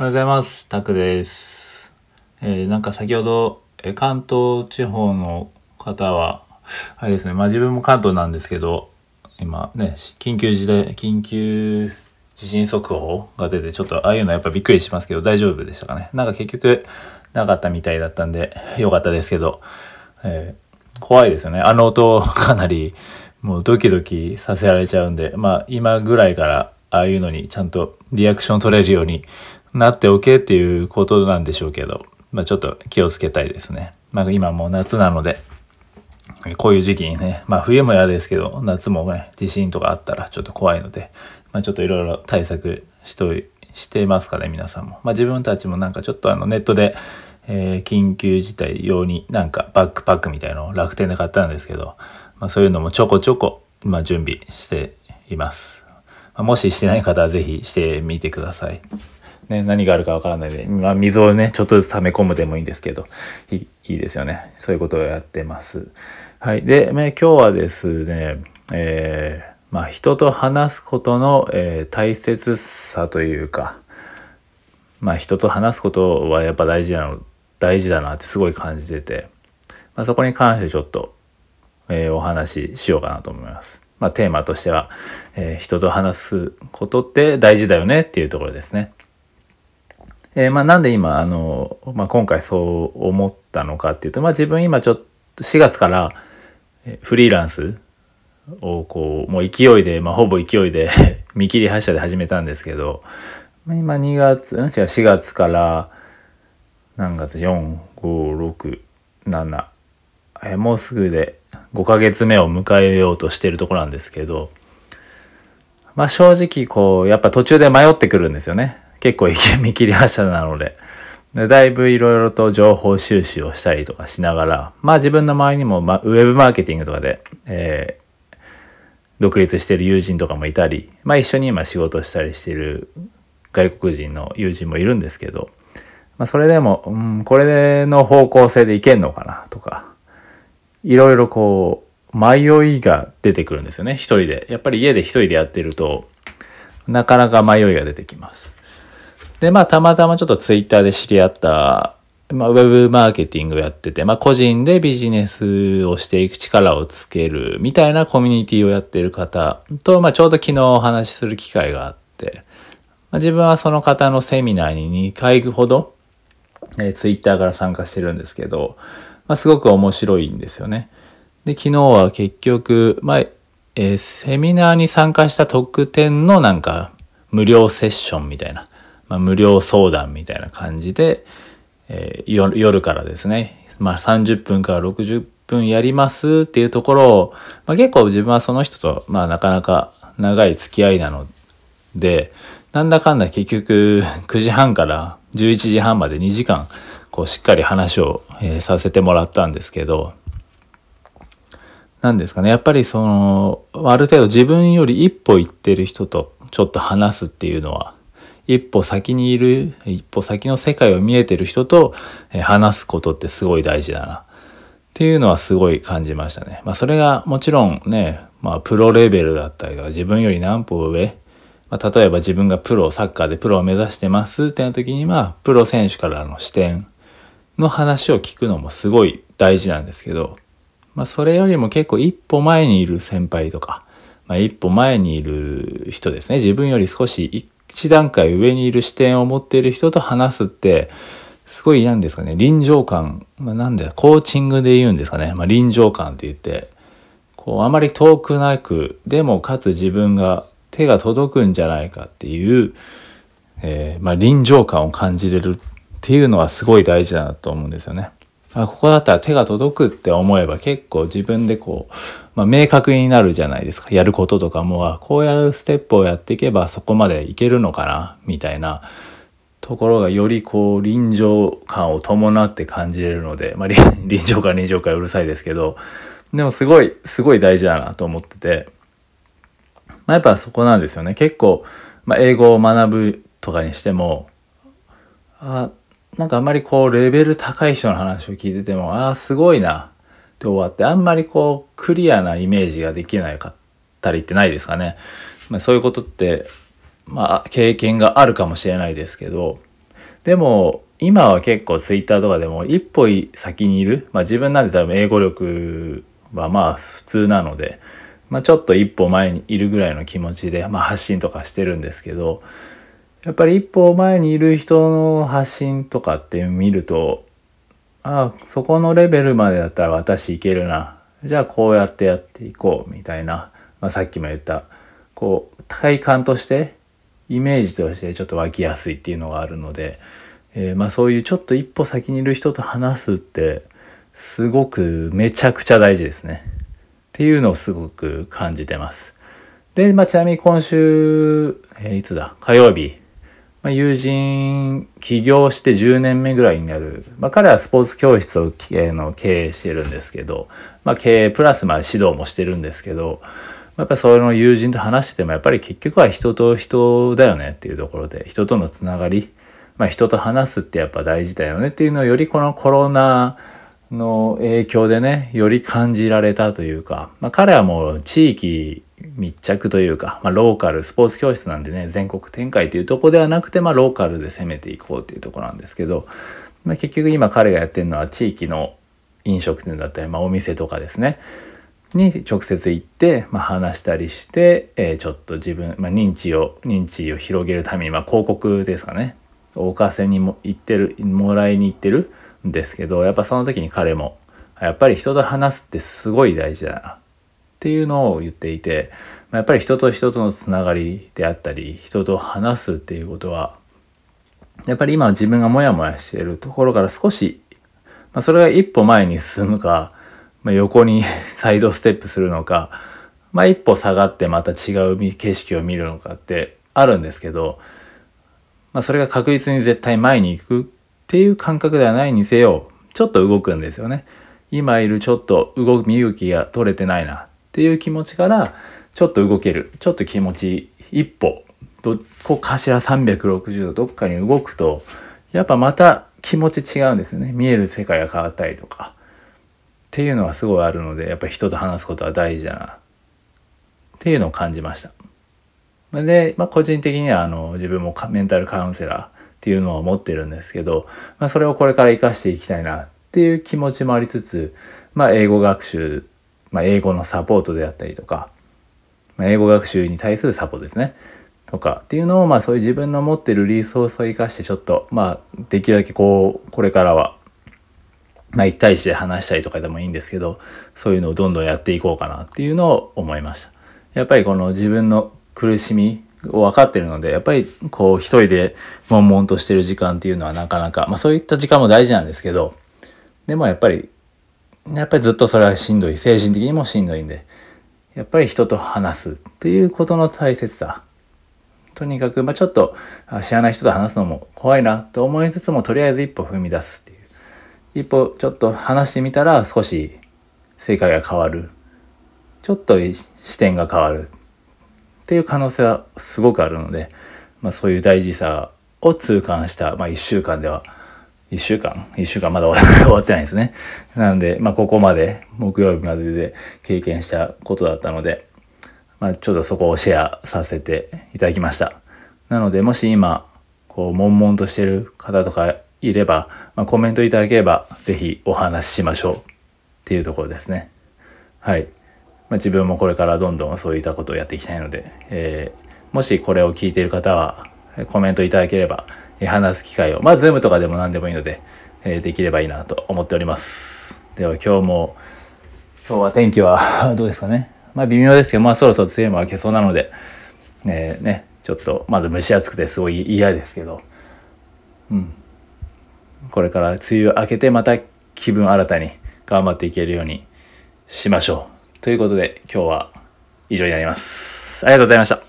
おはようございます。タクです。えーなんか先ほど、え関東地方の方は、あれですね、まあ自分も関東なんですけど、今ね、緊急時代、緊急地震速報が出て、ちょっとああいうのやっぱびっくりしますけど、大丈夫でしたかね。なんか結局、なかったみたいだったんで、よかったですけど、えー怖いですよね。あの音、かなり、もうドキドキさせられちゃうんで、まあ今ぐらいから、ああいうのにちゃんとリアクション取れるようになっておけっていうことなんでしょうけど、まあちょっと気をつけたいですね。まあ今もう夏なので、こういう時期にね、まあ冬も嫌ですけど、夏もね、地震とかあったらちょっと怖いので、まあちょっといろいろ対策しとい、してますかね、皆さんも。まあ自分たちもなんかちょっとあのネットで、えー緊急事態用になんかバックパックみたいのを楽天で買ったんですけど、まあそういうのもちょこちょこ、まあ準備しています。まあもししてない方はぜひしてみてください。ね、何があるかわからないで、まあ、水をね、ちょっとずつ溜め込むでもいいんですけど、いいいですよね。そういうことをやってます。はい。で、ね、今日はですね、えーまあ、人と話すことの、えー大切さというか、まあ、人と話すことはやっぱ大事なの、大事だなってすごい感じてて、まあ、そこに関してちょっと、えーお話ししようかなと思います。まあ、テーマとしては、えー人と話すことって大事だよねっていうところですね。えーまあ、なんで今、あの、まあ、今回そう思ったのかっていうと、まあ、自分今ちょっと4月からフリーランスをこう、もう勢いで、まあ、ほぼ勢いで 見切り発車で始めたんですけど、まあ今2月、違う、4月から何月 ?4、5、6、7、えもうすぐで5ヶ月目を迎えようとしてるところなんですけど、まあ正直こう、やっぱ途中で迷ってくるんですよね。結構見切り発車なので。だいぶいろいろと情報収集をしたりとかしながら、まあ自分の周りにも、ま、ウェブマーケティングとかで、えー独立してる友人とかもいたり、まあ一緒に今仕事したりしてる外国人の友人もいるんですけど、まあそれでも、うん、これの方向性でいけんのかなとか、いろいろこう、迷いが出てくるんですよね、一人で。やっぱり家で一人でやってると、なかなか迷いが出てきます。で、まあ、たまたまちょっとツイッターで知り合った、まあ、ウェブマーケティングをやってて、まあ、個人でビジネスをしていく力をつけるみたいなコミュニティをやってる方と、まあ、ちょうど昨日お話しする機会があって、まあ、自分はその方のセミナーに2回ほど、えー、ツイッターから参加してるんですけど、まあ、すごく面白いんですよね。で、昨日は結局、まあ、えーセミナーに参加した特典のなんか無料セッションみたいな、まあ、無料相談みたいな感じで、えー夜からですね、まあ、30分から60分やりますっていうところを、まあ、結構自分はその人と、まあ、なかなか長い付き合いなので、なんだかんだ結局9時半から11時半まで2時間、こうしっかり話を、えーさせてもらったんですけど、なんですかね。やっぱりその、ある程度自分より一歩行ってる人とちょっと話すっていうのは、一歩先にいる、一歩先の世界を見えてる人とえ話すことってすごい大事だな。っていうのはすごい感じましたね。まあそれがもちろんね、まあプロレベルだったりとか自分より何歩上、まあ、例えば自分がプロ、サッカーでプロを目指してますってな時には、プロ選手からの視点の話を聞くのもすごい大事なんですけど、まあそれよりも結構一歩前にいる先輩とか、まあ一歩前にいる人ですね。自分より少し一段階上にいる視点を持っている人と話すって、すごいなんですかね、臨場感、まあなんで、コーチングで言うんですかね、まあ臨場感って言って、こうあまり遠くなく、でもかつ自分が手が届くんじゃないかっていう、えーまあ臨場感を感じれるっていうのはすごい大事だなと思うんですよね。あここだったら手が届くって思えば結構自分でこう、まあ、明確になるじゃないですか。やることとかも、こういうステップをやっていけばそこまでいけるのかなみたいなところがよりこう臨場感を伴って感じれるので、まあ、臨場感臨場感うるさいですけど、でもすごい、すごい大事だなと思ってて、まあ、やっぱそこなんですよね。結構、まあ、英語を学ぶとかにしても、あなんかあんまりこうレベル高い人の話を聞いてても、ああ、すごいな。って終わって、あんまりこうクリアなイメージができなかったりってないですかね。まあ、そういうことって、まあ経験があるかもしれないですけど、でも今は結構ツイッターとかでも一歩先にいる、まあ、自分なんて多分英語力はまあ普通なので、まあ、ちょっと一歩前にいるぐらいの気持ちで、まあ、発信とかしてるんですけど。やっぱり一歩前にいる人の発信とかって見るとああそこのレベルまでだったら私いけるなじゃあこうやってやっていこうみたいな、まあ、さっきも言ったこう体感としてイメージとしてちょっと湧きやすいっていうのがあるので。えー、まあ、そういうちょっと一歩先にいる人と話すってすごくめちゃくちゃ大事ですね。っていうのをすごく感じてます。で、まあ、ちなみに今週、えー、いつだ？火曜日、まあ、友人起業して10年目ぐらいになる、まあ、彼はスポーツ教室を、え、の経営してるんですけど、まあ、経営プラスまあ指導もしてるんですけどやっぱりその友人と話しててもやっぱり結局は人と人だよねっていうところで人とのつながりまあ、人と話すってやっぱ大事だよねっていうのをよりこのコロナの影響でねより感じられたというか、まあ、彼はもう地域密着というか、まあ、ローカルスポーツ教室なんでね全国展開というとこではなくて、まあ、ローカルで攻めていこうっていうとこなんですけど、まあ、結局今彼がやってるのは地域の飲食店だったり、まあ、お店とかですねに直接行って、まあ、話したりして、えー、ちょっと自分、まあ、認知を認知を広げるために、まあ、広告ですかね大川線にも行ってるもらいに行ってるですけどやっぱその時に彼もやっぱり人と話すってすごい大事だなっていうのを言っていてやっぱり人と人とのつながりであったり人と話すっていうことはやっぱり今自分がモヤモヤしているところから少し、まあ、それが一歩前に進むか、まあ、横に サイドステップするのか、まあ、一歩下がってまた違う景色を見るのかってあるんですけどまあ、それが確実に絶対前に行くっていう感覚ではないにせよちょっと動くんですよね。今いるちょっと動身動きが取れてないなっていう気持ちからちょっと動ける。ちょっと気持ち一歩。どこう頭360度どっかに動くとやっぱまた気持ち違うんですよね。見える世界が変わったりとか。っていうのはすごいあるのでやっぱ人と話すことは大事だな。っていうのを感じました。で、まあ、個人的にはあの自分もメンタルカウンセラーっていうのを持ってるんですけど、まあ、それをこれから生かしていきたいなっていう気持ちもありつつ、まあ、英語学習、まあ、英語のサポートであったりとか、まあ、英語学習に対するサポートですねとかっていうのをまあそういう自分の持ってるリソースを生かしてちょっとまあできるだけこうこれからはまあ1対1で話したりとかでもいいんですけどそういうのをどんどんやっていこうかなっていうのを思いました。やっぱりこの自分の苦しみ分かってるのでやっぱりこう一人で悶々としてる時間っていうのはなかなか、まあ、そういった時間も大事なんですけどでもやっぱりやっぱりずっとそれはしんどい。精神的にもしんどいんでやっぱり人と話すっていうことの大切さ。とにかく、まあ、ちょっと知らない人と話すのも怖いなと思いつつもとりあえず一歩踏み出すっていう。一歩ちょっと話してみたら少し世界が変わる。ちょっと視点が変わる。っていう可能性はすごくあるので、まあ、そういう大事さを痛感した、まあ、1週間では1週間？1週間まだ 終わってないですね。なので、まあ、ここまで木曜日までで経験したことだったので、まあ、ちょっとそこをシェアさせていただきました。なのでもし今こう悶々としてる方とかいれば、まあ、コメントいただければ是非お話ししましょうっていうところですね。はい。まあ、自分もこれからどんどんそういったことをやっていきたいので、えー、もしこれを聞いている方はコメントいただければ、え話す機会をまあ Zoom とかでも何でもいいので、えー、できればいいなと思っております。では今日も今日は天気は どうですかね？まあ微妙ですけどまあそろそろ梅雨も明けそうなので、えー、ねちょっとまだ蒸し暑くてすごい嫌ですけどうん。これから梅雨明けてまた気分新たに頑張っていけるようにしましょう。ということで今日は以上になります。ありがとうございました。